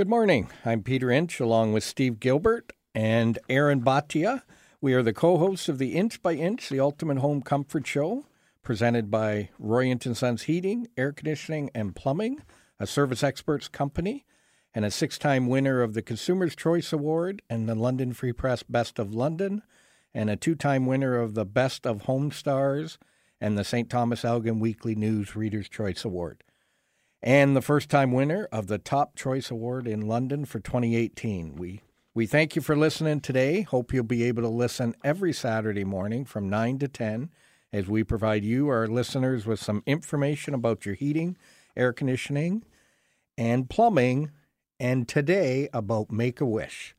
Good morning. I'm Peter Inch along with Steve Gilbert and Aaron Bhatia. We are the co hosts of the Inch by Inch, the Ultimate Home Comfort Show, presented by Roy Inch and Sons Heating, Air Conditioning, and Plumbing, a service experts company, and a six time winner of the Consumer's Choice Award and the London Free Press Best of London, and a two time winner of the Best of Home Stars and the St. Thomas Elgin Weekly News Reader's Choice Award and the first time winner of the Top Choice Award in London for 2018. We we thank you for listening today. Hope you'll be able to listen every Saturday morning from 9 to 10 as we provide you our listeners with some information about your heating, air conditioning, and plumbing and today about Make a Wish.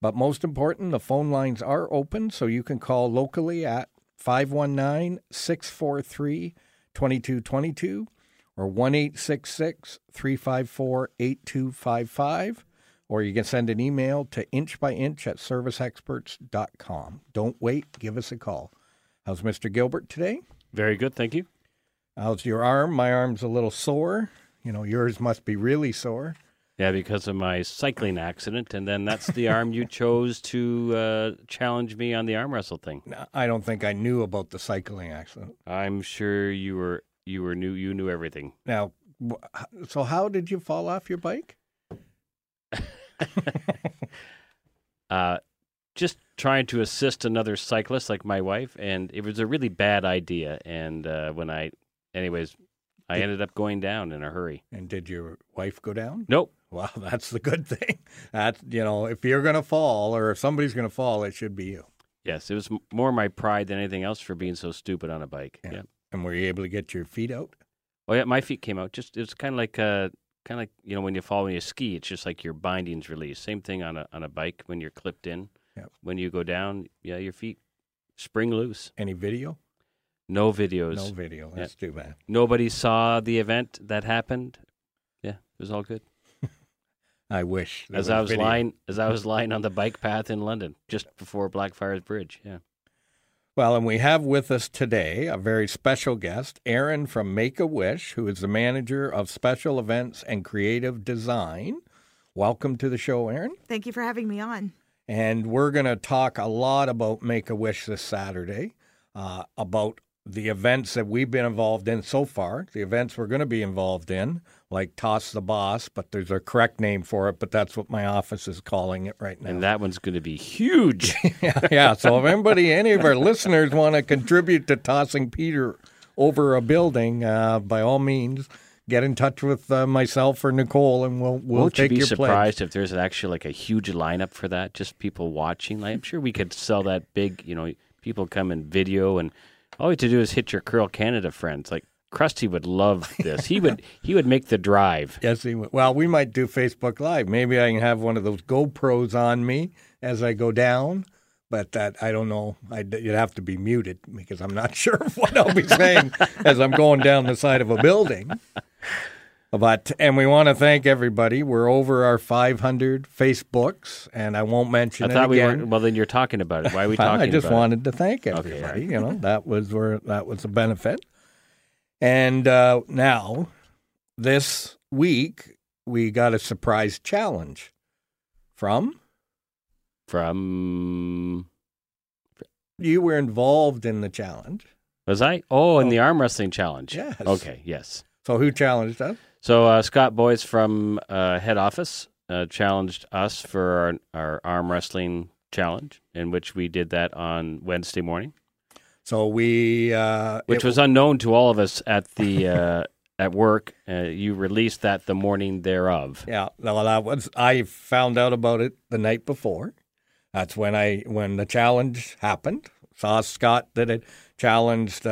But most important, the phone lines are open so you can call locally at 519 643 2222 or 1 354 8255. Or you can send an email to inchbyinch at serviceexperts.com. Don't wait, give us a call. How's Mr. Gilbert today? Very good, thank you. How's your arm? My arm's a little sore. You know, yours must be really sore. Yeah, because of my cycling accident, and then that's the arm you chose to uh, challenge me on the arm wrestle thing. I don't think I knew about the cycling accident. I'm sure you were you were new. you knew everything. Now, so how did you fall off your bike? uh, just trying to assist another cyclist like my wife, and it was a really bad idea. And uh, when I, anyways, I ended up going down in a hurry. And did your wife go down? Nope. Well, that's the good thing. That you know, if you're going to fall or if somebody's going to fall, it should be you. Yes, it was more my pride than anything else for being so stupid on a bike. Yeah. yeah. And were you able to get your feet out? Oh yeah, my feet came out. Just it's kind of like uh, kind of like you know when you fall when you ski, it's just like your bindings release. Same thing on a on a bike when you're clipped in. Yep. When you go down, yeah, your feet spring loose. Any video? No videos. No video. That's yeah. too bad. Nobody saw the event that happened. Yeah, it was all good. I wish. As was I was video. lying, as I was lying on the bike path in London just before Blackfriars Bridge. Yeah. Well, and we have with us today a very special guest, Aaron from Make a Wish, who is the manager of special events and creative design. Welcome to the show, Aaron. Thank you for having me on. And we're going to talk a lot about Make a Wish this Saturday, uh, about the events that we've been involved in so far, the events we're going to be involved in, like Toss the Boss, but there's a correct name for it, but that's what my office is calling it right now. And that one's going to be huge. yeah, yeah. So if anybody, any of our listeners want to contribute to tossing Peter over a building, uh, by all means, get in touch with uh, myself or Nicole, and we'll we'll Won't take you be your surprised pledge. if there's actually like a huge lineup for that? Just people watching. Like, I'm sure we could sell that big. You know, people come and video and all you have to do is hit your Curl Canada friends. Like Krusty would love this. He would he would make the drive. Yes, he would. Well, we might do Facebook Live. Maybe I can have one of those GoPros on me as I go down. But that I don't know. I'd, you'd have to be muted because I'm not sure what I'll be saying as I'm going down the side of a building. But and we want to thank everybody. We're over our 500 Facebooks, and I won't mention. I thought we weren't. Well, then you're talking about it. Why are we talking? About it? I just wanted it? to thank everybody. Okay. You know that was where that was a benefit. And uh, now, this week we got a surprise challenge from from. You were involved in the challenge. Was I? Oh, in oh. the arm wrestling challenge. Yes. Okay. Yes. So who challenged us? So uh, Scott Boyce from uh, head office uh, challenged us for our, our, arm wrestling challenge, in which we did that on Wednesday morning. So we, uh, which was unknown to all of us at the uh, at work. Uh, you released that the morning thereof. Yeah, well, that was I found out about it the night before. That's when I when the challenge happened. Saw Scott that it challenged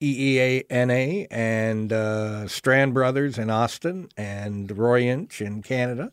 EEANA and uh, Strand Brothers in Austin and Roy Inch in Canada.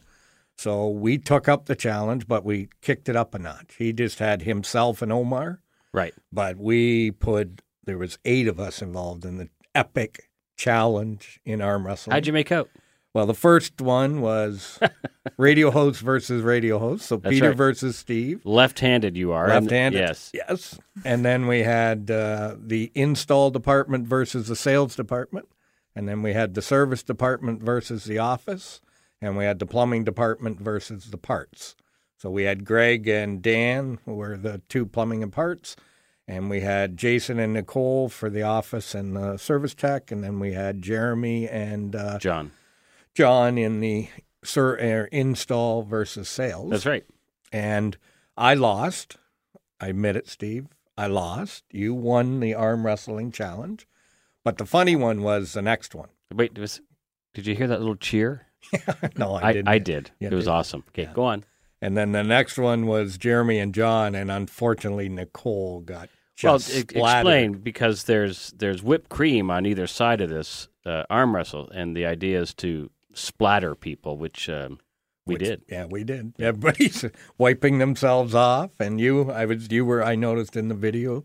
So we took up the challenge, but we kicked it up a notch. He just had himself and Omar. Right. But we put, there was eight of us involved in the epic challenge in arm wrestling. How'd you make out? Well, the first one was radio host versus radio host. So That's Peter right. versus Steve. Left-handed, you are. Left-handed. yes. Yes. And then we had uh, the install department versus the sales department, and then we had the service department versus the office, and we had the plumbing department versus the parts. So we had Greg and Dan, who were the two plumbing and parts, and we had Jason and Nicole for the office and the service tech, and then we had Jeremy and uh, John. John in the sir, uh, install versus sales. That's right. And I lost. I admit it, Steve. I lost. You won the arm wrestling challenge. But the funny one was the next one. Wait, was, did you hear that little cheer? no, I, I, didn't. I did. Yeah, it was did. awesome. Okay, go on. And then the next one was Jeremy and John, and unfortunately Nicole got Well, just e- splattered. explain because there's there's whipped cream on either side of this uh, arm wrestle, and the idea is to splatter people, which um, we Which- did. Yeah, we did. Everybody's wiping themselves off, and you, I was, you were, I noticed in the video.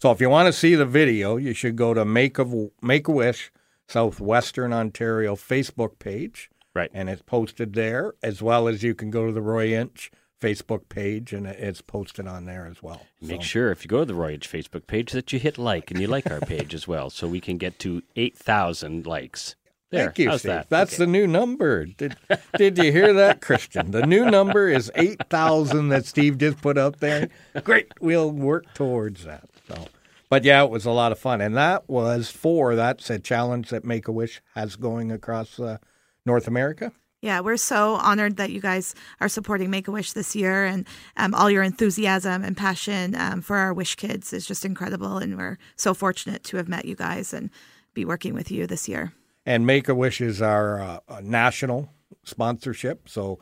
So if you want to see the video, you should go to Make a Make a Wish Southwestern Ontario Facebook page, Right. and it's posted there, as well as you can go to the Roy Inch Facebook page, and it's posted on there as well. Make So- sure if you go to the Roy Inch Facebook page that you hit like and you like our page as well, so we can get to eight thousand likes. There, Thank you, how's Steve. that? That's Okay. the new number. Did Did you hear that, Christian? The new number is eight thousand that Steve just put up there. Great, we'll work towards that. So, but yeah, it was a lot of fun, and that was for that's a challenge that Make a Wish has going across uh, North America. Yeah, we're so honored that you guys are supporting Make a Wish this year, and um, all your enthusiasm and passion um, for our Wish kids is just incredible. And we're so fortunate to have met you guys and be working with you this year. And Make a Wish is our uh, uh, national sponsorship. So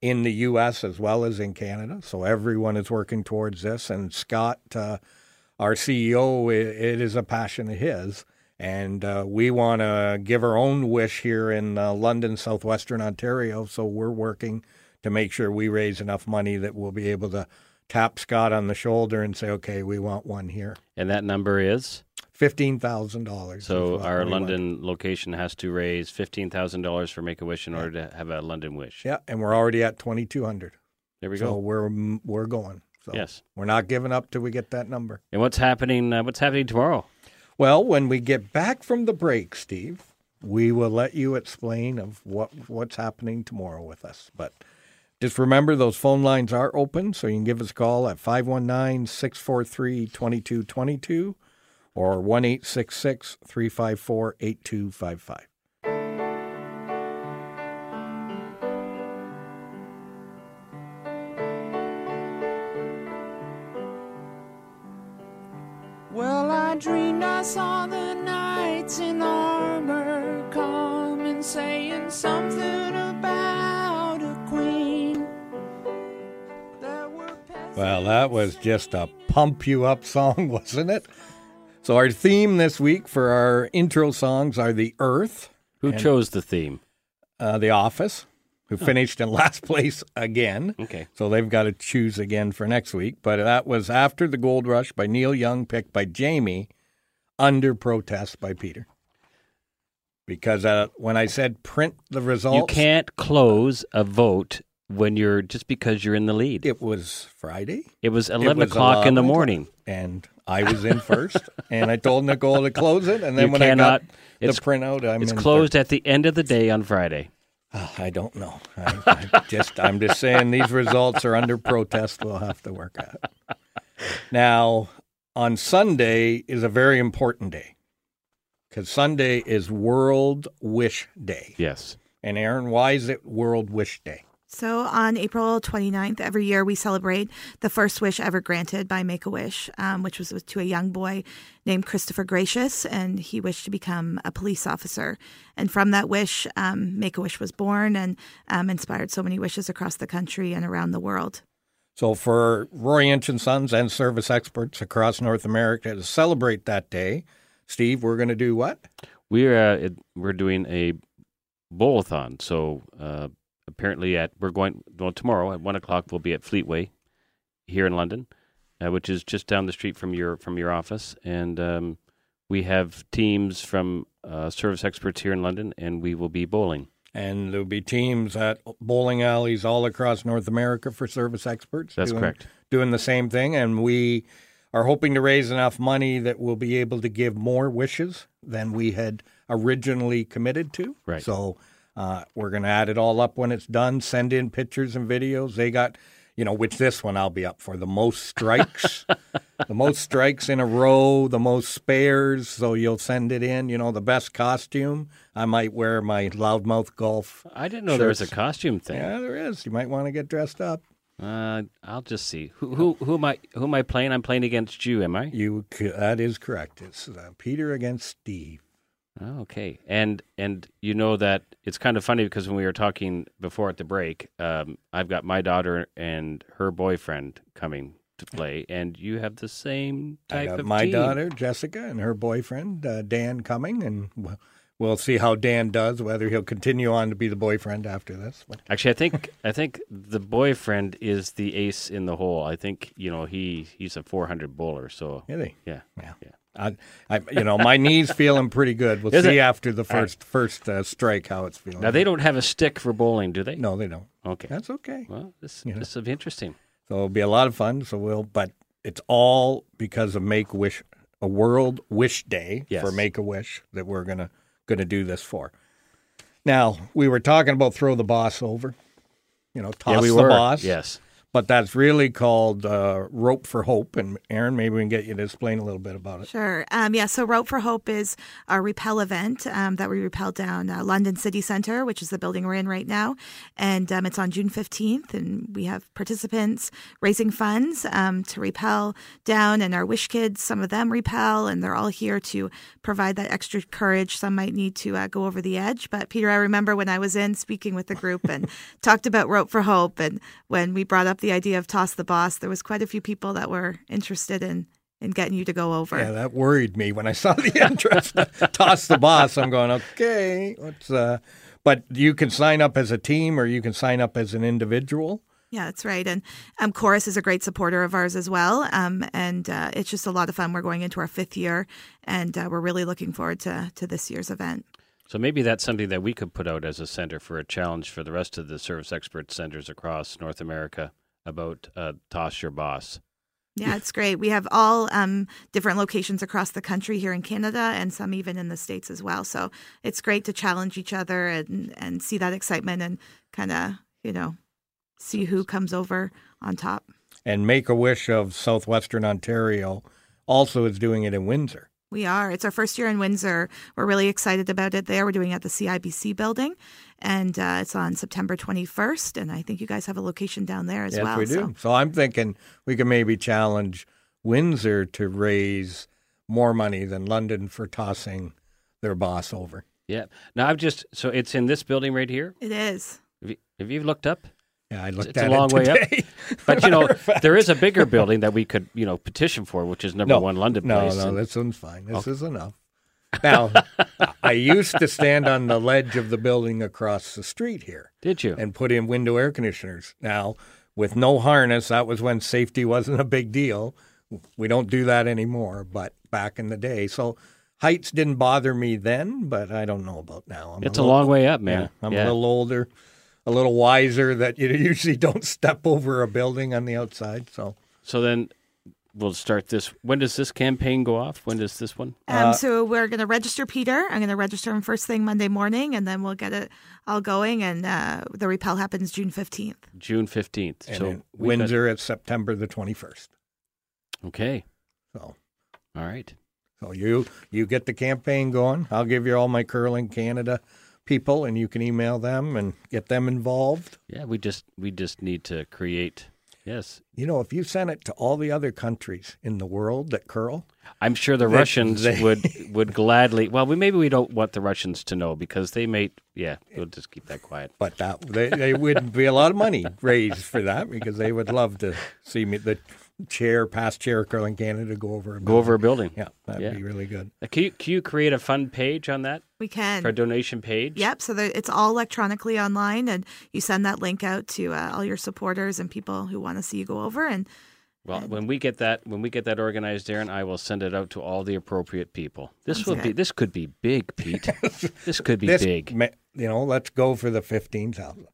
in the U.S. as well as in Canada. So everyone is working towards this. And Scott, uh, our CEO, i it is a passion of his. And uh, we want to give our own wish here in uh, London, southwestern Ontario. So we're working to make sure we raise enough money that we'll be able to tap Scott on the shoulder and say, okay, we want one here. And that number is Fifteen thousand dollars. so our London location has to raise fifteen thousand dollars for Make a Wish in order to have a London Wish. Yeah, and we're already at twenty two hundred. There we So go. we're we're going. So Yes. we're not giving up till we get that number. And what's happening? Uh, what's happening tomorrow? Well, when we get back from the break, Steve, we will let you explain of what what's happening tomorrow with us. But just remember those phone lines are open, so you can give us a call at 519-643-2222 or 1-866-354-8255. Well, I dreamed I saw the knights in armor coming, saying something about a queen. Well, that was just a pump you up song, wasn't it? So our theme this week for our intro songs are the Earth, Who chose the theme? uh, The Office, who finished in last place again. Okay. So they've got to choose again for next week. But that was After the Gold Rush by Neil Young, picked by Jamie, under protest by Peter. Because uh, when I said print the results, You can't close a vote when you're just because you're in the lead. it was Friday. It was It eleven was o'clock in the 11 o'clock, morning. And I was in first. and I told Nicole to close it. And then You when cannot- I got it's- the printout, I'm It's closed at the end of the day on Friday. Ah, I don't know. I, I just I'm just saying these results are under protest. We'll have to work out. Now, on Sunday is a very important day because Sunday is World Wish Day. Yes. And Aaron, why is it World Wish Day? So on April 29th, every year we celebrate the first wish ever granted by Make a Wish, um, which was to a young boy named Christopher Greicius, and he wished to become a police officer. And from that wish, um, Make a Wish was born and um, inspired so many wishes across the country and around the world. So, for Roy Inch and Sons and service experts across North America to celebrate that day, Steve, we're going to do what? We're uh, we're doing a bowl-a-thon. So uh, apparently, at we're going well tomorrow at one o'clock. We'll be at Fleetway here in London, uh, which is just down the street from your from your office, and um, we have teams from uh, service experts here in London, and we will be bowling. And there'll be teams at bowling alleys all across North America for service experts. That's doing, correct. Doing the same thing. And we are hoping to raise enough money that we'll be able to give more wishes than we had originally committed to. Right. So Uh, we're going to add it all up when it's done. Send in pictures and videos. They got, you know, which this one I'll be up for the most strikes, the most strikes in a row, the most spares. So you'll send it in. You know, the best costume. I might wear my loudmouth golf. I didn't know there was a costume thing. Yeah, there is. You might want to get dressed up. Uh, I'll just see. Who who who am I who am I playing? I'm playing against you, am I? You that is correct. It's uh, Peter against Steve. Oh, okay. And and you know that it's kind of funny because when we were talking before at the break, um, I've got my daughter and her boyfriend coming to play, and you have the same type of my team. daughter Jessica and her boyfriend uh, Dan coming, and we'll, we'll see how Dan does. Whether he'll continue on to be the boyfriend after this. But Actually, I think I think the boyfriend is the ace in the hole. I think you know he he's a 400 bowler. So they- yeah, yeah. yeah. I, I, you know, my knee's feeling pretty good. We'll Is see it? after the first first uh, strike how it's feeling. Now they don't have a stick for bowling, do they? No, they don't. Okay. That's okay. Well, this You know. this is interesting. So it'll be a lot of fun. So we'll, but it's all because of Make Wish, a World Wish Day Yes. for Make a Wish that we're gonna gonna do this for. Now we were talking about throw the boss over, you know, toss yeah, we the were. boss. Yes. But that's really called uh, rope for hope. And Aaron, maybe we can get you to explain a little bit about it. Sure. Um, yeah, so Rope for Hope is a repel event um, that we repel down uh, London City Centre, which is the building we're in right now. And um, it's on June 15th. And we have participants raising funds um, to repel down. And our Wish Kids, some of them repel, and they're all here to provide that extra courage. Some might need to uh, go over the edge. But Peter, I remember when I was in speaking with the group and talked about Rope for Hope. And when we brought up the idea of Toss the Boss, there was quite a few people that were interested in in getting you to go over. Yeah, that worried me when I saw the entrance. Toss the boss. I'm going okay. What's uh? But you can sign up as a team, or you can sign up as an individual. Yeah, that's right. And um, Chorus is a great supporter of ours as well. Um, and uh, it's just a lot of fun. We're going into our fifth year, and uh, we're really looking forward to, to this year's event. So maybe that's something that we could put out as a center for a challenge for the rest of the service expert centers across North America about uh, toss your boss. Yeah, it's great. We have all um, different locations across the country here in Canada and some even in the States as well. So it's great to challenge each other and, and see that excitement and kind of, you know, see who comes over on top. And Make a Wish of Southwestern Ontario also is doing it in Windsor. We are. It's our first year in Windsor. We're really excited about it there. We're doing it at the CIBC building, and uh, it's on September 21st. And I think you guys have a location down there as yes, well. Yes, we do. So So. I'm thinking we can maybe challenge Windsor to raise more money than London for tossing their boss over. Yeah. Now I've just so it's in this building right here. it is. Have you, have you looked up? Yeah, I looked it's a long it way up. But you know, Matter of fact. there is a bigger building that we could you know petition for, which is number no, one London no, Place. No, and- this one's fine. This is enough. Now, I used to stand on the ledge of the building across the street here did you? and put in window air conditioners. Now, with no harness, that was when safety wasn't a big deal. We don't do that anymore, but back in the day. So heights didn't bother me then, but I don't know about now. I'm it's a little- long way up, yeah, man. I'm Yeah. a little older, a little wiser that you usually don't step over a building on the outside. So So then we'll start this. When does this campaign go off? When does this one? Um, Uh, so we're going to register Peter. I'm going to register him first thing Monday morning, and then we'll get it all going. And uh, the repel happens June 15th. June fifteenth. and So in we've got- Windsor, it's September the 21st. okay. So. All right. So you you get the campaign going. I'll give you all my curling Canada people, and you can email them and get them involved. Yeah, we just we just need to create. Yes, You know, if you send it to all the other countries in the world that curl, I'm sure the They- Russians they- would would gladly. Well, we maybe we don't want the Russians to know because they may. Yeah, we'll just keep that quiet. but that they, they would be a lot of money raised for that because they would love to see me the chair, past chair of curling Canada go over. a Go over a building. Yeah, that'd Yeah. be really good. Uh, Can you, can you create a fund page on that We can. for a donation page? Yep. So there, it's all electronically online, and you send that link out to uh, all your supporters and people who want to see you go over. And Well, when we get that when we get that organized, Aaron, I will send it out to all the appropriate people. This Sounds will be this could be big, Pete. this could be This, big. ma- you know, let's go for the fifteen thousand.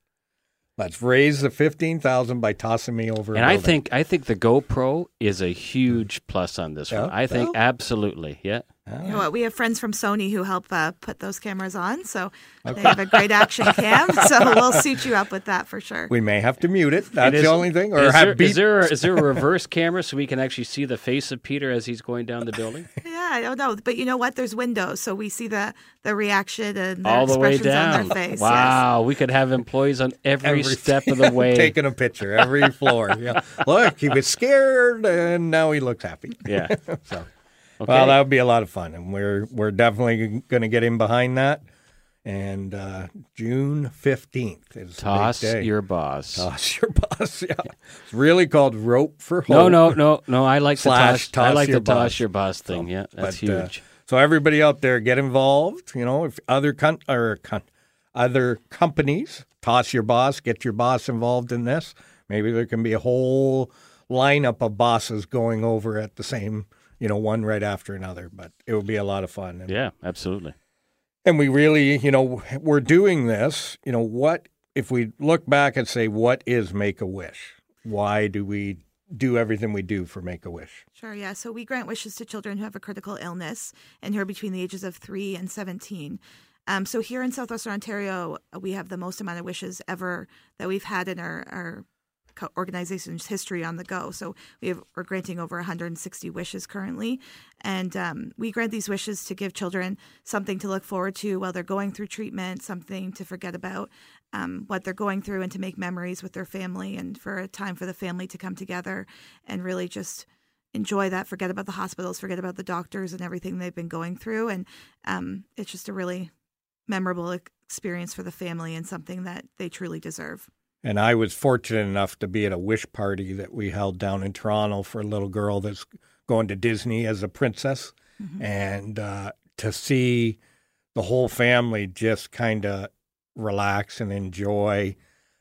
Let's raise the fifteen thousand by tossing me over. And I think I think the GoPro is a huge plus on this Yeah, one. I think well- absolutely, yeah. You know what? We have friends from Sony who help uh, put those cameras on, so they have a great action cam. So we'll suit you up with that for sure. We may have to mute it. That's is- the only thing. Or is, have there, beep. is there is there a reverse camera so we can actually see the face of Peter as he's going down the building? Yeah, I don't know, but you know what? There's windows, so we see the the reaction and their All the way expressions on down. their face. yes. Wow, we could have employees on every, step of the way. taking a picture every floor. Yeah. Look, he was scared, and now he looks happy. yeah. So, Okay. well, that would be a lot of fun, and we're we're definitely going to get in behind that. And uh, June fifteenth is Toss your boss. toss your boss. Yeah, it's really called rope for hope. no, no, no, no. I like Slash the toss. I like your the toss boss. your boss thing. yeah, that's But, uh, huge. so everybody out there, get involved. You know, if other con- or con- other companies toss your boss, get your boss involved in this. Maybe there can be a whole lineup of bosses going over at the same, you know, one right after another. But it would be a lot of fun. And, yeah, absolutely. and we really, you know, we're doing this. You know, what if we look back and say, what is Make a Wish? Why do we do everything we do for Make a Wish? Sure, yeah. So we grant wishes to children who have a critical illness and who are between the ages of three and 17. Um, so here in Southwestern Ontario, uh, we have the most amount of wishes ever that we've had in our, our co- organization's history on the go. So we have, we're granting over 160 wishes currently. And um, we grant these wishes to give children something to look forward to while they're going through treatment, something to forget about um, what they're going through, and to make memories with their family, and for a time for the family to come together and really just enjoy that, forget about the hospitals, forget about the doctors and everything they've been going through. And um, it's just a really memorable experience for the family and something that they truly deserve. And I was fortunate enough to be at a wish party that we held down in Toronto for a little girl that's going to Disney as a princess. And uh, to see the whole family just kind of relax and enjoy,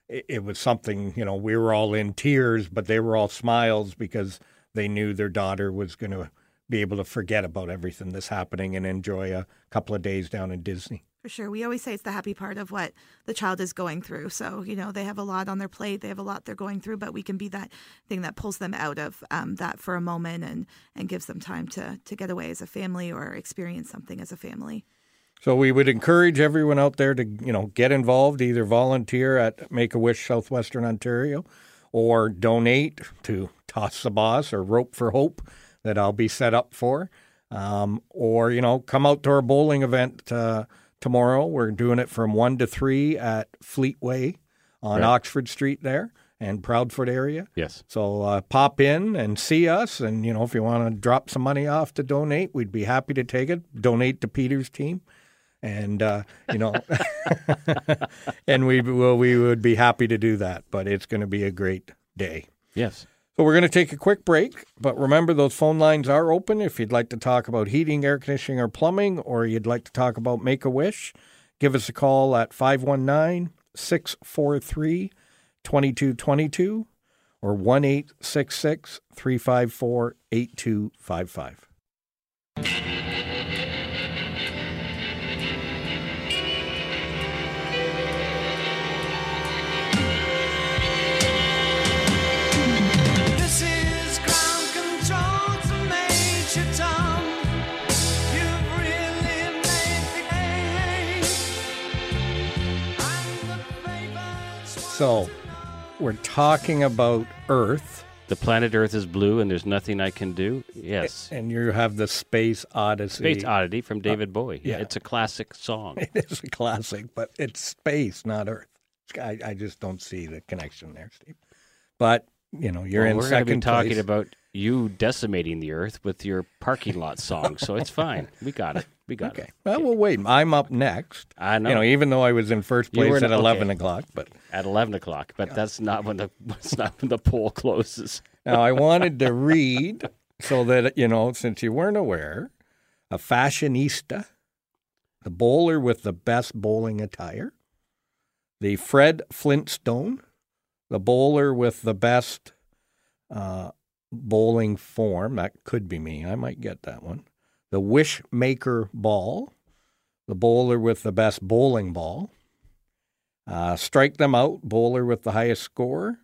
it, it was something, you know, we were all in tears, but they were all smiles because they knew their daughter was going to be able to forget about everything that's happening and enjoy a couple of days down in Disney. For sure. We always say it's the happy part of what the child is going through. So, you know, they have a lot on their plate, they have a lot they're going through, but we can be that thing that pulls them out of um, that for a moment and, and gives them time to, to get away as a family or experience something as a family. So we would encourage everyone out there to, you know, get involved, either volunteer at Make a Wish Southwestern Ontario or donate to Toss the Boss or Rope for Hope that I'll be set up for. Um, or, you know, come out to our bowling event uh, tomorrow. We're doing it from 1 to 3 at Fleetway on Right. Oxford Street there and Proudfoot area. Yes. So uh, pop in and see us, and you know if you want to drop some money off to donate, we'd be happy to take it. Donate to Peter's team, and uh, you know, and we will we would be happy to do that. But it's going to be a great day. Yes. So we're going to take a quick break, but remember those phone lines are open if you'd like to talk about heating, air conditioning, or plumbing, or you'd like to talk about Make a Wish. Give us a call at 519 643 2222 or 1 866 354 8255. So, we're talking about Earth, The planet Earth is blue and there's nothing I can do. Yes. and you have the Space Odyssey. Space Oddity from uh, David Bowie. Yeah, yeah. it's a classic song. It is a classic, but it's space, not Earth. I, I just don't see the connection there, Steve. But you know, you're Well, in we're second be talking place. about you decimating the Earth with your parking lot song, so it's fine. We got it. We got Okay. it. Well, we'll wait. I'm up next. I know. You know, even though I was in first place in- at eleven okay. o'clock, but At eleven o'clock, but that's not when the that's not when the poll closes. now I wanted to read so that you know, since you weren't aware, a fashionista, the bowler with the best bowling attire, the Fred Flintstone, the bowler with the best uh, bowling form. That could be me. I might get that one. The wish maker ball, the bowler with the best bowling ball. Uh, strike them out, bowler with the highest score.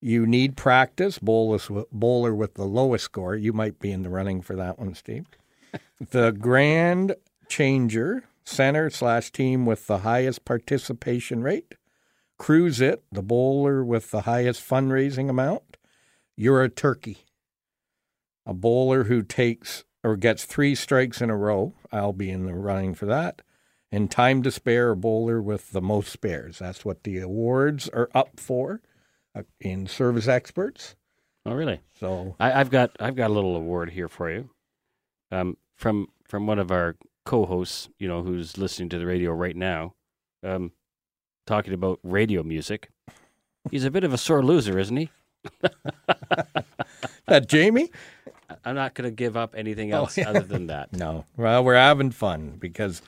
You need practice, bowler, bowler with the lowest score. You might be in the running for that one, Steve. the grand changer center slash team with the highest participation rate. Cruise it, the bowler with the highest fundraising amount. You're a turkey. A bowler who takes or gets three strikes in a row. I'll be in the running for that. And time to spare, a bowler with the most spares. That's what the awards are up for uh, in service experts. Oh, really? So I, I've got I've got a little award here for you, um, from from one of our co-hosts, you know, who's listening to the radio right now, um, talking about radio music. He's a bit of a sore loser, isn't he? that Jamie? I'm not going to give up anything Oh, else yeah. other than that. No. Well, we're having fun because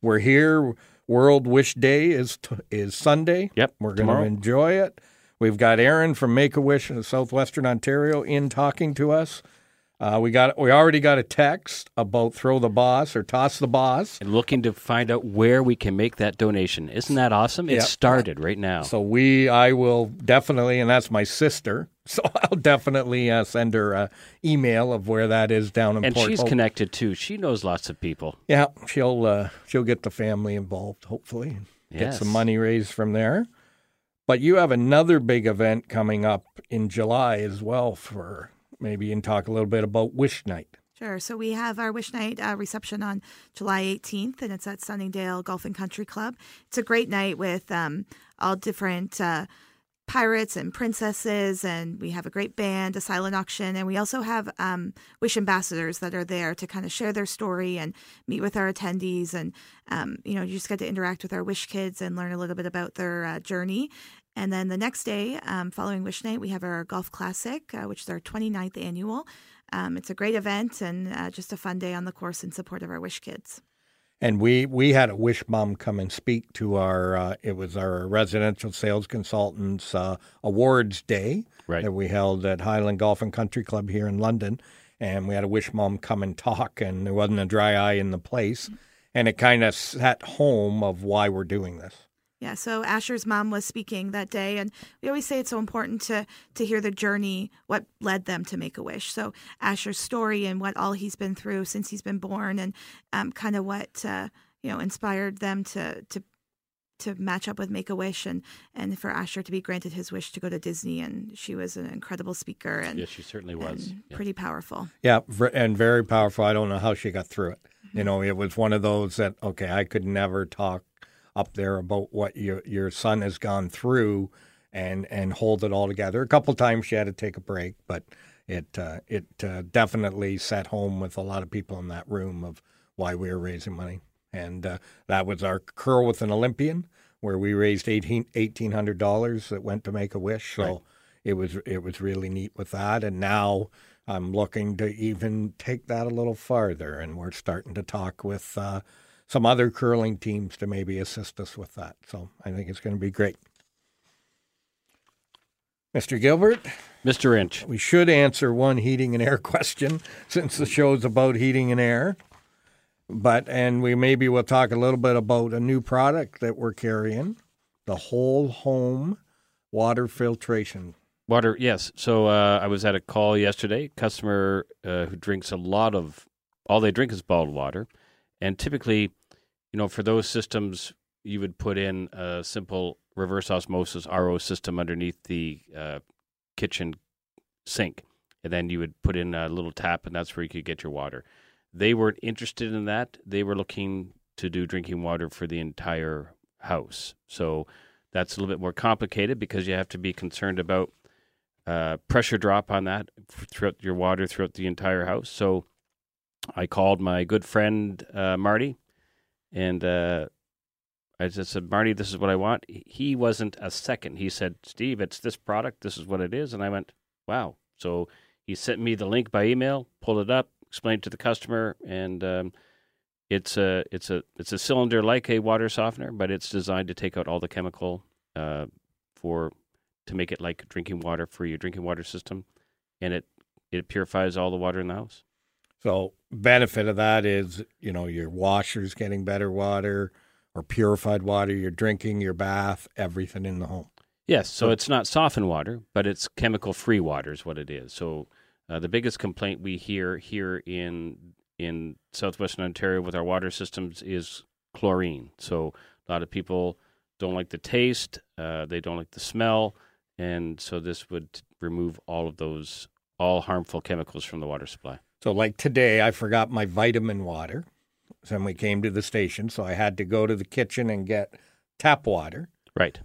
we're here. World Wish Day is t- is Sunday. Yep, We're going to enjoy it. We've got Aaron from Make a Wish in Southwestern Ontario in talking to us. Uh, we got we already got a text about throw the boss or toss the boss. And looking to find out where we can make that donation. Isn't that awesome? It started right now. So we, I will definitely, and that's my sister. So I'll definitely uh, send her an email of where that is down in Portland. and Port she's Hope. connected too. She knows lots of people. Yeah, she'll uh, she'll get the family involved, hopefully, and get some money raised from there. But you have another big event coming up in July as well. For maybe and talk a little bit about Wish Night. Sure. So we have our Wish Night uh, reception on July 18th, and it's at Sunningdale Golf and Country Club. It's a great night with um, all different uh, pirates and princesses, and we have a great band, a silent auction, and we also have um, Wish ambassadors that are there to kind of share their story and meet with our attendees, and um, you know, you just get to interact with our Wish kids and learn a little bit about their uh, journey. And then the next day, um, following Wish Night, we have our Golf Classic, uh, which is our 29th annual. Um, it's a great event and uh, just a fun day on the course in support of our Wish Kids. And we we had a Wish mom come and speak to our. Uh, it was our residential sales consultants uh, awards day Right. that we held at Highland Golf and Country Club here in London, and we had a Wish mom come and talk, and there wasn't a dry eye in the place, and it kind of set home of why we're doing this. Yeah, so Asher's mom was speaking that day, and we always say it's so important to to hear the journey, what led them to make a wish. So Asher's story and what all he's been through since he's been born, and um, kind of what uh, you know inspired them to to to match up with Make a Wish, and and for Asher to be granted his wish to go to Disney, and she was an incredible speaker and, Yes, she certainly was. Yeah. pretty powerful. Yeah, and very powerful. I don't know how she got through it. You know, it was one of those that okay, I could never talk up there about what your your son has gone through and and hold it all together. A couple times she had to take a break, but it uh, it uh, definitely set home with a lot of people in that room of why we were raising money. And uh, that was our curl with an Olympian, where we raised eighteen eighteen hundred dollars that went to make a wish. So Right. it was it was really neat with that. And now I'm looking to even take that a little farther, and we're starting to talk with uh, some other curling teams to maybe assist us with that. So I think it's going to be great. Mr. Gilbert, Mr. Inch. we should answer one heating and air question since the show's about heating and air. But and we maybe will talk a little bit about a new product that we're carrying, the whole home water filtration. Water, yes. So uh, I was at a call yesterday. Customer uh, who drinks a lot of, all they drink is bottled water, and typically, you know, for those systems, you would put in a simple reverse osmosis RO system underneath the uh, kitchen sink, and then you would put in a little tap, and that's where you could get your water. They weren't interested in that. They were looking to do drinking water for the entire house. So that's a little bit more complicated because you have to be concerned about uh, pressure drop on that throughout your water throughout the entire house. So I called my good friend uh, Marty, and uh, I just said, Marty, this is what I want. He- wasn't a second. He said, Steve, it's this product. This is what it is. And I went, wow. So he sent me the link by email, pulled it up, explained it to the customer, and um, it's a it's a it's a cylinder like a water softener, but it's designed to take out all the chemical uh, for to make it like drinking water for your drinking water system, and it it purifies all the water in the house. So benefit of that is, you know, your washer's getting better water or purified water, you're drinking, your bath, everything in the home. Yes, so So- it's not softened water, but it's chemical free water is what it is. So uh, the biggest complaint we hear here in in southwestern Ontario with our water systems is chlorine. So a lot of people don't like the taste, uh, they don't like the smell, and so this would remove all of those all harmful chemicals from the water supply. So, like today, I forgot my vitamin water. So Then we came to the station, so I had to go to the kitchen and get tap water. Right.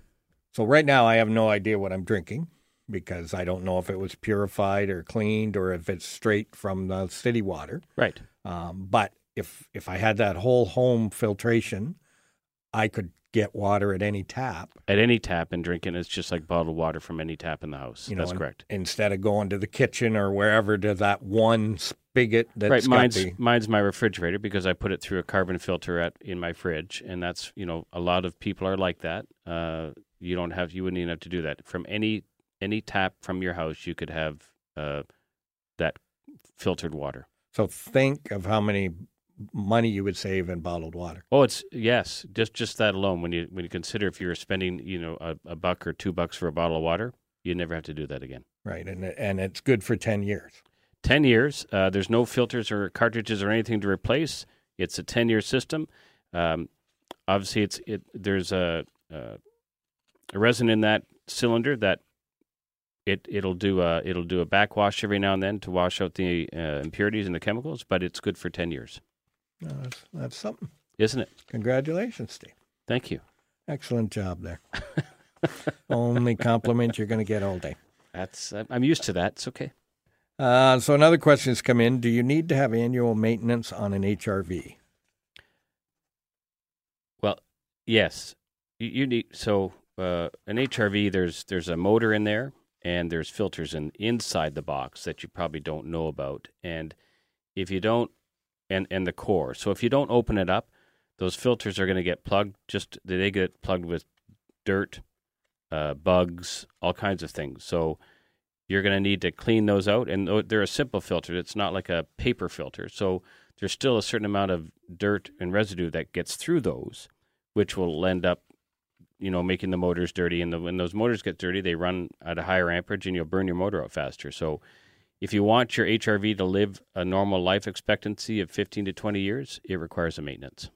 So, right now, I have no idea what I'm drinking because I don't know if it was purified or cleaned or if it's straight from the city water. Right. Um, but if if I had that whole home filtration, I could get water at any tap. At any tap and drinking, it's just like bottled water from any tap in the house. You know, That's and- correct. Instead of going to the kitchen or wherever to that one spigot that's right, got mine's the mine's my refrigerator because I put it through a carbon filter at in my fridge, and that's you know a lot of people are like that. Uh, you don't have you wouldn't even have to do that from any any tap from your house. You could have uh, that filtered water. So think of how many money you would save in bottled water. Oh, it's yes, just just that alone. When you when you consider if you're spending you know a, a buck or two bucks for a bottle of water, you never have to do that again. Right, and and it's good for ten years. 10 years. Uh, there's no filters or cartridges or anything to replace. It's a 10 year system. Um, obviously, it's it. There's a, a a resin in that cylinder that it it'll do a it'll do a backwash every now and then to wash out the uh, impurities and the chemicals, but it's good for 10 years, That's, that's something. isn't it? Congratulations, Steve. Thank you. Excellent job there. Only compliment you're going to get all day. That's I'm- I'm used to that. It's okay. Uh, so another question has come in: Do you need to have annual maintenance on an HRV? Well, yes, you, you need so uh, an HRV. There's there's a motor in there, and there's filters in inside the box that you probably don't know about. And if you don't, and and the core. So if you don't open it up, those filters are going to get plugged. Just they get plugged with dirt, uh, bugs, all kinds of things. So you're going to need to clean those out. And they're a simple filter. It's not like a paper filter. So there's still a certain amount of dirt and residue that gets through those, which will end up, you know, making the motors dirty. And the, when those motors get dirty, they run at a higher amperage, and you'll burn your motor out faster. So if you want your HRV to live a normal life expectancy of 15 to 20 years, it requires a maintenance.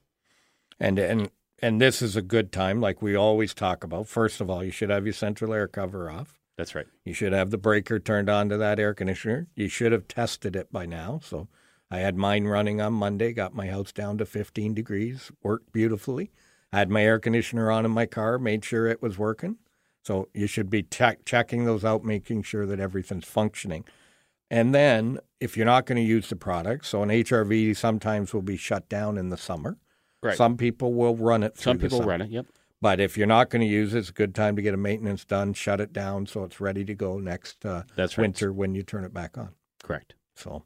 And and and this is a good time, like we always talk about. First of all, you should have your central air cover off. That's right. You should have the breaker turned on to that air conditioner. You should have tested it by now. So I had mine running on Monday, got my house down to 15 degrees, worked beautifully. I had my air conditioner on in my car, made sure it was working. So you should be check checking those out, making sure that everything's functioning. And then if you're not going to use the product, so an HRV sometimes will be shut down in the summer. Right. Some people will run it Some the people run it. Yep. But if you're not going to use it, it's a good time to get a maintenance done, shut it down so it's ready to go next uh, That's right. winter when you turn it back on. Correct. So,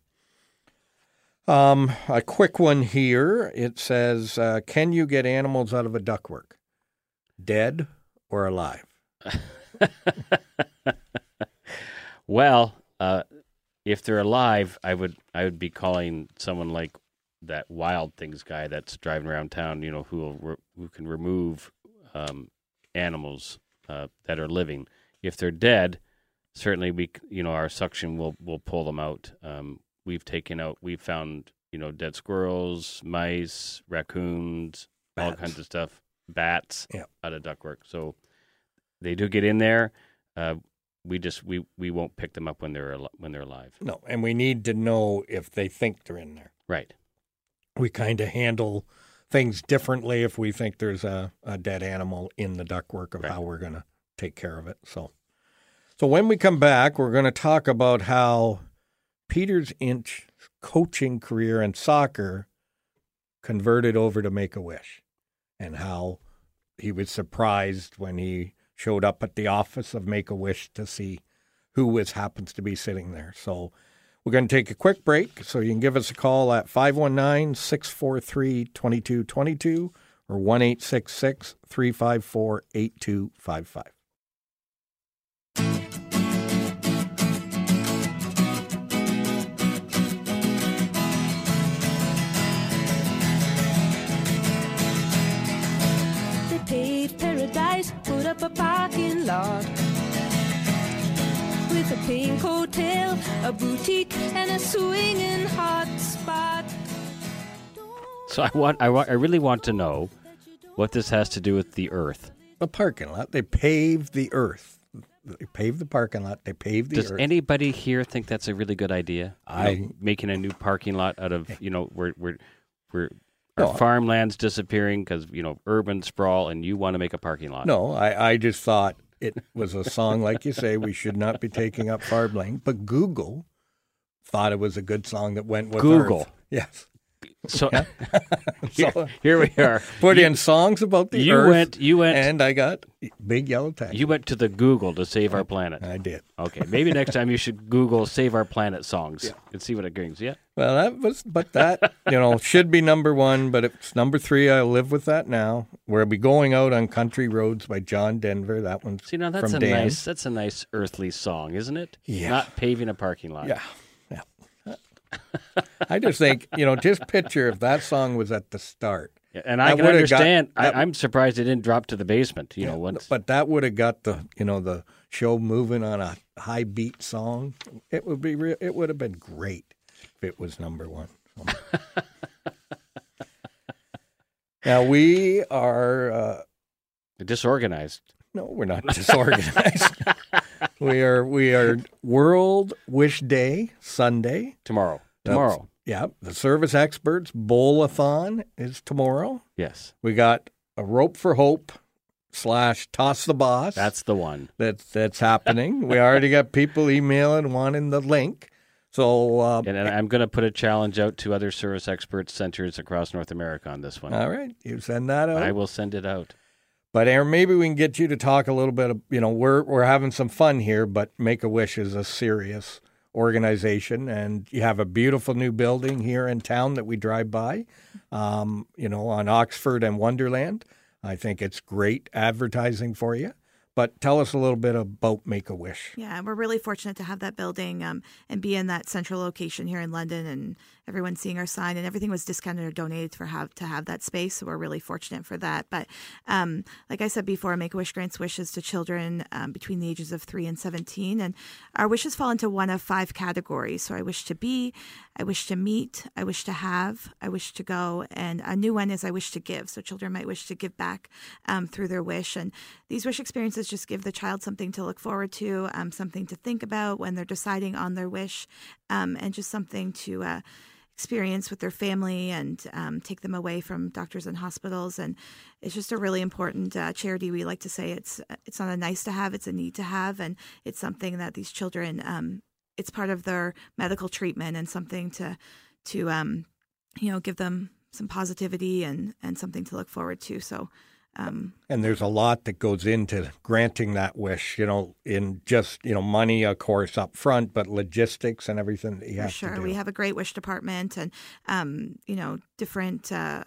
um, a quick one here. It says, uh, "Can you get animals out of a ductwork, dead or alive?" Well, uh, if they're alive, I would I would be calling someone like that Wild Things guy that's driving around town. You know, who who can remove um, animals uh, that are living. If they're dead, certainly we you know our suction will will pull them out. Um, we've taken out we've found you know dead squirrels, mice, raccoons, all kinds of stuff, bats Yeah. out of ductwork. So they do get in there. Uh, we just we, we won't pick them up when they're al- when they're alive. No, and we need to know if they think they're in there. Right. We kind of handle things differently if we think there's a, a dead animal in the ductwork of Right. how we're going to take care of it. So, so when we come back, we're going to talk about how Peter's Inch coaching career in soccer converted over to Make a Wish, and how he was surprised when he showed up at the office of Make a Wish to see who was happens to be sitting there. So we're going to take a quick break. So you can give us a call at 519 643 2222 or 1 354 8255. Parking lot. With a pink hotel, a boutique, and a swinging hot spot. So I want, I want, I really want to know what this has to do with the Earth. The parking lot. They paved the earth. They paved the parking lot. They paved the Does earth. anybody here think that's a really good idea? You know, making a new parking lot out of you know where where where our No. Oh, farmland's disappearing because you know urban sprawl, and you want to make a parking lot. no, I, I just thought it was a song, like you say, we should not be taking up farmland. But Google thought it was a good song that went with Google. Earth. Yes. So So here, we are. put in songs about the You earth. went. You went. and I got big yellow tag. you went to the Google to save our planet. I did. Okay, maybe next time you should Google "Save Our Planet" songs and see what it brings. Yeah. Well, that was, but that you know should be number one. But it's number three. I live with that now. Where We'll be going out on country roads by John Denver. That one's See now that's a Dan. nice that's a nice earthly song, isn't it? Yeah. Not paving a parking lot. Yeah, yeah. I just think you know, just picture if that song was at the start. Yeah, And I That can would've got- understand. that- I, I'm surprised it didn't drop to the basement. You know, once But that would have got the you know the show moving on a high beat song. It would be real. It would have been great if it was number one. now we are. Uh, disorganized. No, we're not disorganized. we are we are World Wish Day Sunday. Tomorrow. Tomorrow. Yeah, the service experts bowlathon is tomorrow. Yes. We got a rope for hope slash toss the boss. That's the one. that's that's happening. we already got people emailing wanting the link. So uh, And, and I'm going to put a challenge out to other service experts centers across North America on this one. all right, you send that out. I will send it out. But Aaron, maybe we can get you to talk a little bit. Of, you know, we're we're having some fun here, but Make a Wish is a serious organization, and you have a beautiful new building here in town that we drive by. Um, you know, on Oxford and Wonderland. I think it's great advertising for you. But tell us a little bit about Make a Wish. Yeah, we're really fortunate to have that building um, and be in that central location here in London, and everyone seeing our sign, and everything was discounted or donated for have to have that space. So we're really fortunate for that. But um, like I said before, Make a Wish grants wishes to children um, between the ages of three and seventeen, and our wishes fall into one of five categories. So I wish to be, I wish to meet, I wish to have, I wish to go, and a new one is I wish to give. So children might wish to give back um, through their wish, and these wish experiences just give the child something to look forward to, um, something to think about when they're deciding on their wish, um, and just something to uh, experience with their family and um, take them away from doctors and hospitals. And it's just a really important uh, charity. We like to say it's it's not a nice to have, it's a need to have, and it's something that these children. Um, it's part of their medical treatment and something to to um, you know give them some positivity and and something to look forward to. So. Um, And there's a lot that goes into granting that wish, you know, in just, you know, money, of course, up front, but logistics and everything that you have sure. to do. We have a great wish department and, um, you know, different uh,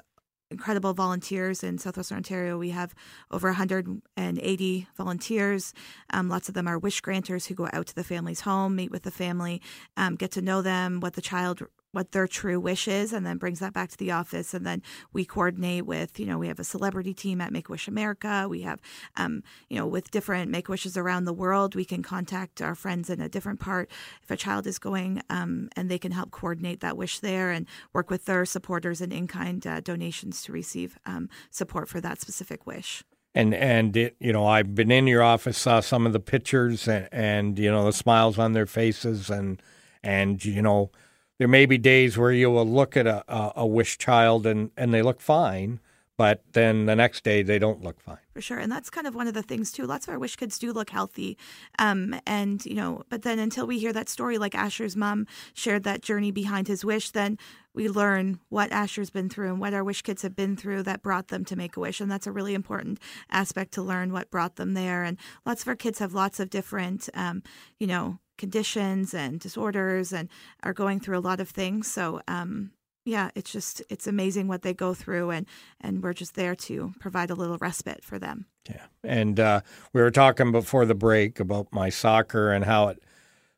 incredible volunteers in Southwestern Ontario. We have over 180 volunteers. Um, lots of them are wish granters who go out to the family's home, meet with the family, um, get to know them, what the child what their true wish is and then brings that back to the office. And then we coordinate with you know we have a celebrity team at make wish america. We have um, you know with different make wishes around the world we can contact our friends in a different part if a child is going um, and they can help coordinate that wish there and work with their supporters and in-kind uh, donations to receive um, support for that specific wish. And and it, you know, I've been in your office, saw some of the pictures, and, and you know the smiles on their faces, and and you know, there may be days where you will look at a, a, a wish child and and they look fine, but then the next day they don't look fine. for sure. And that's kind of one of the things too. Lots of our wish kids do look healthy um, and you know but then until we hear that story like asher's mom shared that journey behind his wish then we learn what asher's been through and what our wish kids have been through that brought them to make a wish. And that's a really important aspect to learn what brought them there. And lots of our kids have lots of different um, you know conditions and disorders and are going through a lot of things so um, yeah, it's just it's amazing what they go through, and and we're just there to provide a little respite for them. Yeah, and uh, we were talking before the break about my soccer and how it.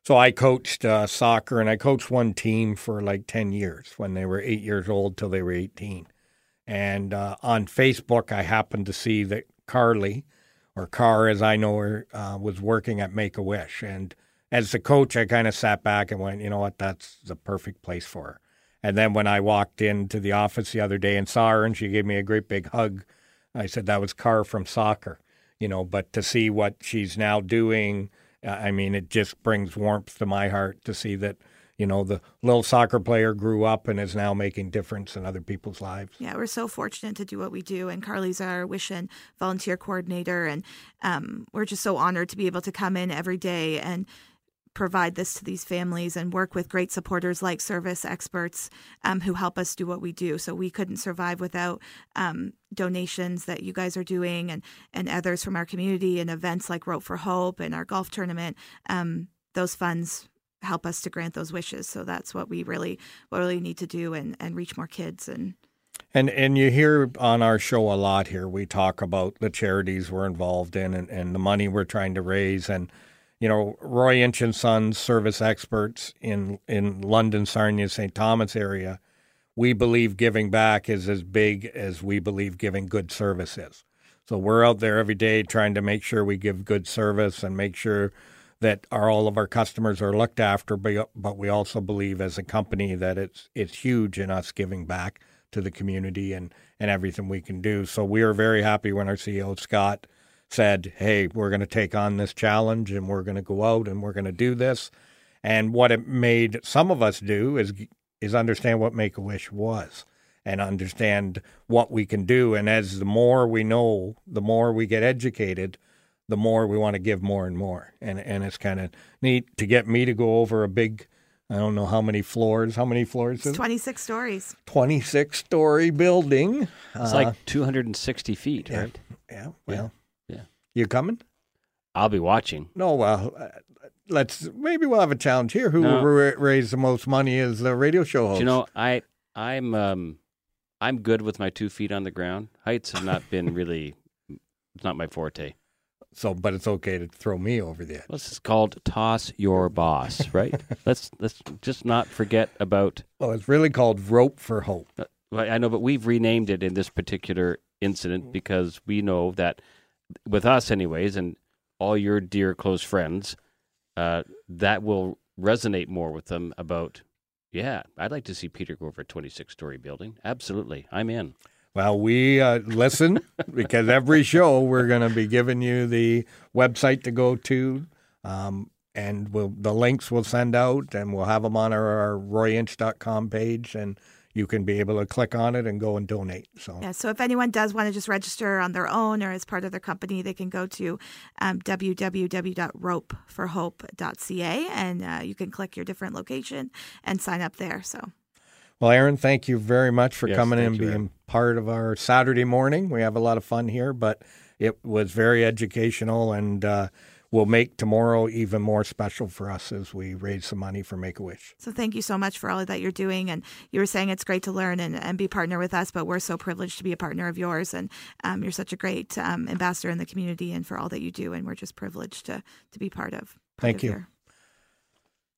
So I coached uh, soccer, and I coached one team for like ten years when they were eight years old till they were eighteen. And uh, on Facebook, I happened to see that Carly, or Car as I know her, uh, was working at Make a Wish. And as the coach, I kind of sat back and went, you know what, that's the perfect place for her. And then when I walked into the office the other day and saw her, and she gave me a great big hug, I said that was Car from soccer, you know. But to see what she's now doing, uh, I mean, it just brings warmth to my heart to see that you know the little soccer player grew up and is now making difference in other people's lives. Yeah, we're so fortunate to do what we do. And Carly's our Wish and volunteer coordinator. And um, we're just so honored to be able to come in every day and provide this to these families and work with great supporters like service experts um, who help us do what we do. So we couldn't survive without um, donations that you guys are doing and, and others from our community and events like Rope for Hope and our golf tournament. Um, those funds help us to grant those wishes. So that's what we really, what really need to do and, and reach more kids and And and you hear on our show a lot here. We talk about the charities we're involved in and, and the money we're trying to raise. And you know, Roy Inch and Sons service experts in in London, Sarnia, St. Thomas area. We believe giving back is as big as we believe giving good service is. So we're out there every day trying to make sure we give good service and make sure that our, all of our customers are looked after. But, but we also believe as a company that it's it's huge in us giving back to the community and, and everything we can do. So we are very happy when our CEO Scott said, "Hey, we're going to take on this challenge and we're going to go out and we're going to do this." And what it made some of us do is is understand what Make a Wish was and understand what we can do. And as the more we know, the more we get educated, the more we want to give more and more. And and it's kind of neat to get me to go over a big. I don't know how many floors. How many floors? it's is it? 26 stories. 26 story building. It's Uh, like 260 feet, yeah. right? yeah, well, Yeah. You coming? I'll be watching. No, well, uh, let's maybe we'll have a challenge here. Who No. will ra- raise the most money as the radio show host? Do you know, I I'm um I'm good with my two feet on the ground. Heights have not been really it's not my forte. so, but it's okay to throw me over the edge. This is called toss your boss, right? let's let's just not forget about. Well, it's really called rope for hope. uh, well, I know, but we've renamed it in this particular incident because we know that with us, anyways, and all your dear close friends, uh, that will resonate more with them about. Yeah, I'd like to see Peter go over a 26 story building. Absolutely. I'm in. Well, we uh, listen because every show we're going to be giving you the website to go to, um, and we'll, the links we'll send out, and we'll have them on our, our royinch.com page, and you can be able to click on it and go and donate. So, Yeah, so if anyone does want to just register on their own or as part of their company, they can go to um, www.ropeforhope.ca and uh, you can click your different location and sign up there. So well, Aaron, thank you very much for Yes, coming in and being Aaron. part of our Saturday morning. We have a lot of fun here, but it was very educational, and uh, will make tomorrow even more special for us as we raise some money for Make a Wish. So thank you so much for all that you're doing. And you were saying it's great to learn and, and be partner with us, but we're so privileged to be a partner of yours. And um, you're such a great um, ambassador in the community and for all that you do. And we're just privileged to to be part of. part Thank of you. your-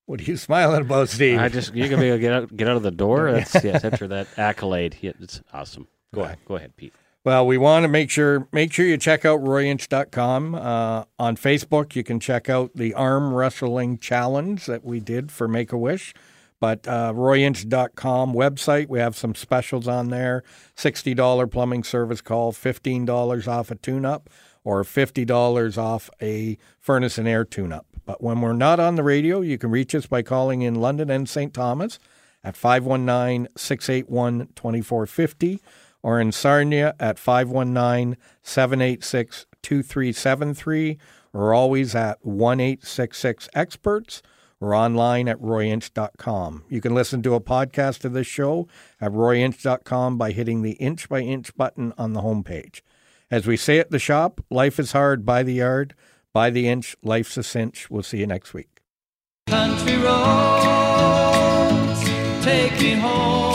What are you smiling about, Steve? I just you're gonna be able to get out get out of the door. That's yes, after that accolade. Yeah, it's awesome. Go ahead, go ahead, Pete. Well, we want to make sure make sure you check out royinch.com. Uh, on Facebook, you can check out the arm wrestling challenge that we did for Make a Wish. But uh, royinch.com website, we have some specials on there $60 plumbing service call, $15 off a tune up, or $50 off a furnace and air tune up. But when we're not on the radio, you can reach us by calling in London and St. Thomas at 519 681 2450 or in Sarnia at 519 786 2373 or always at 1866 Experts or online at royinch.com. You can listen to a podcast of this show at royinch.com by hitting the inch by inch button on the homepage. As we say at the shop, life is hard by the yard, by the inch, life's a cinch. We'll see you next week. Country roads take me home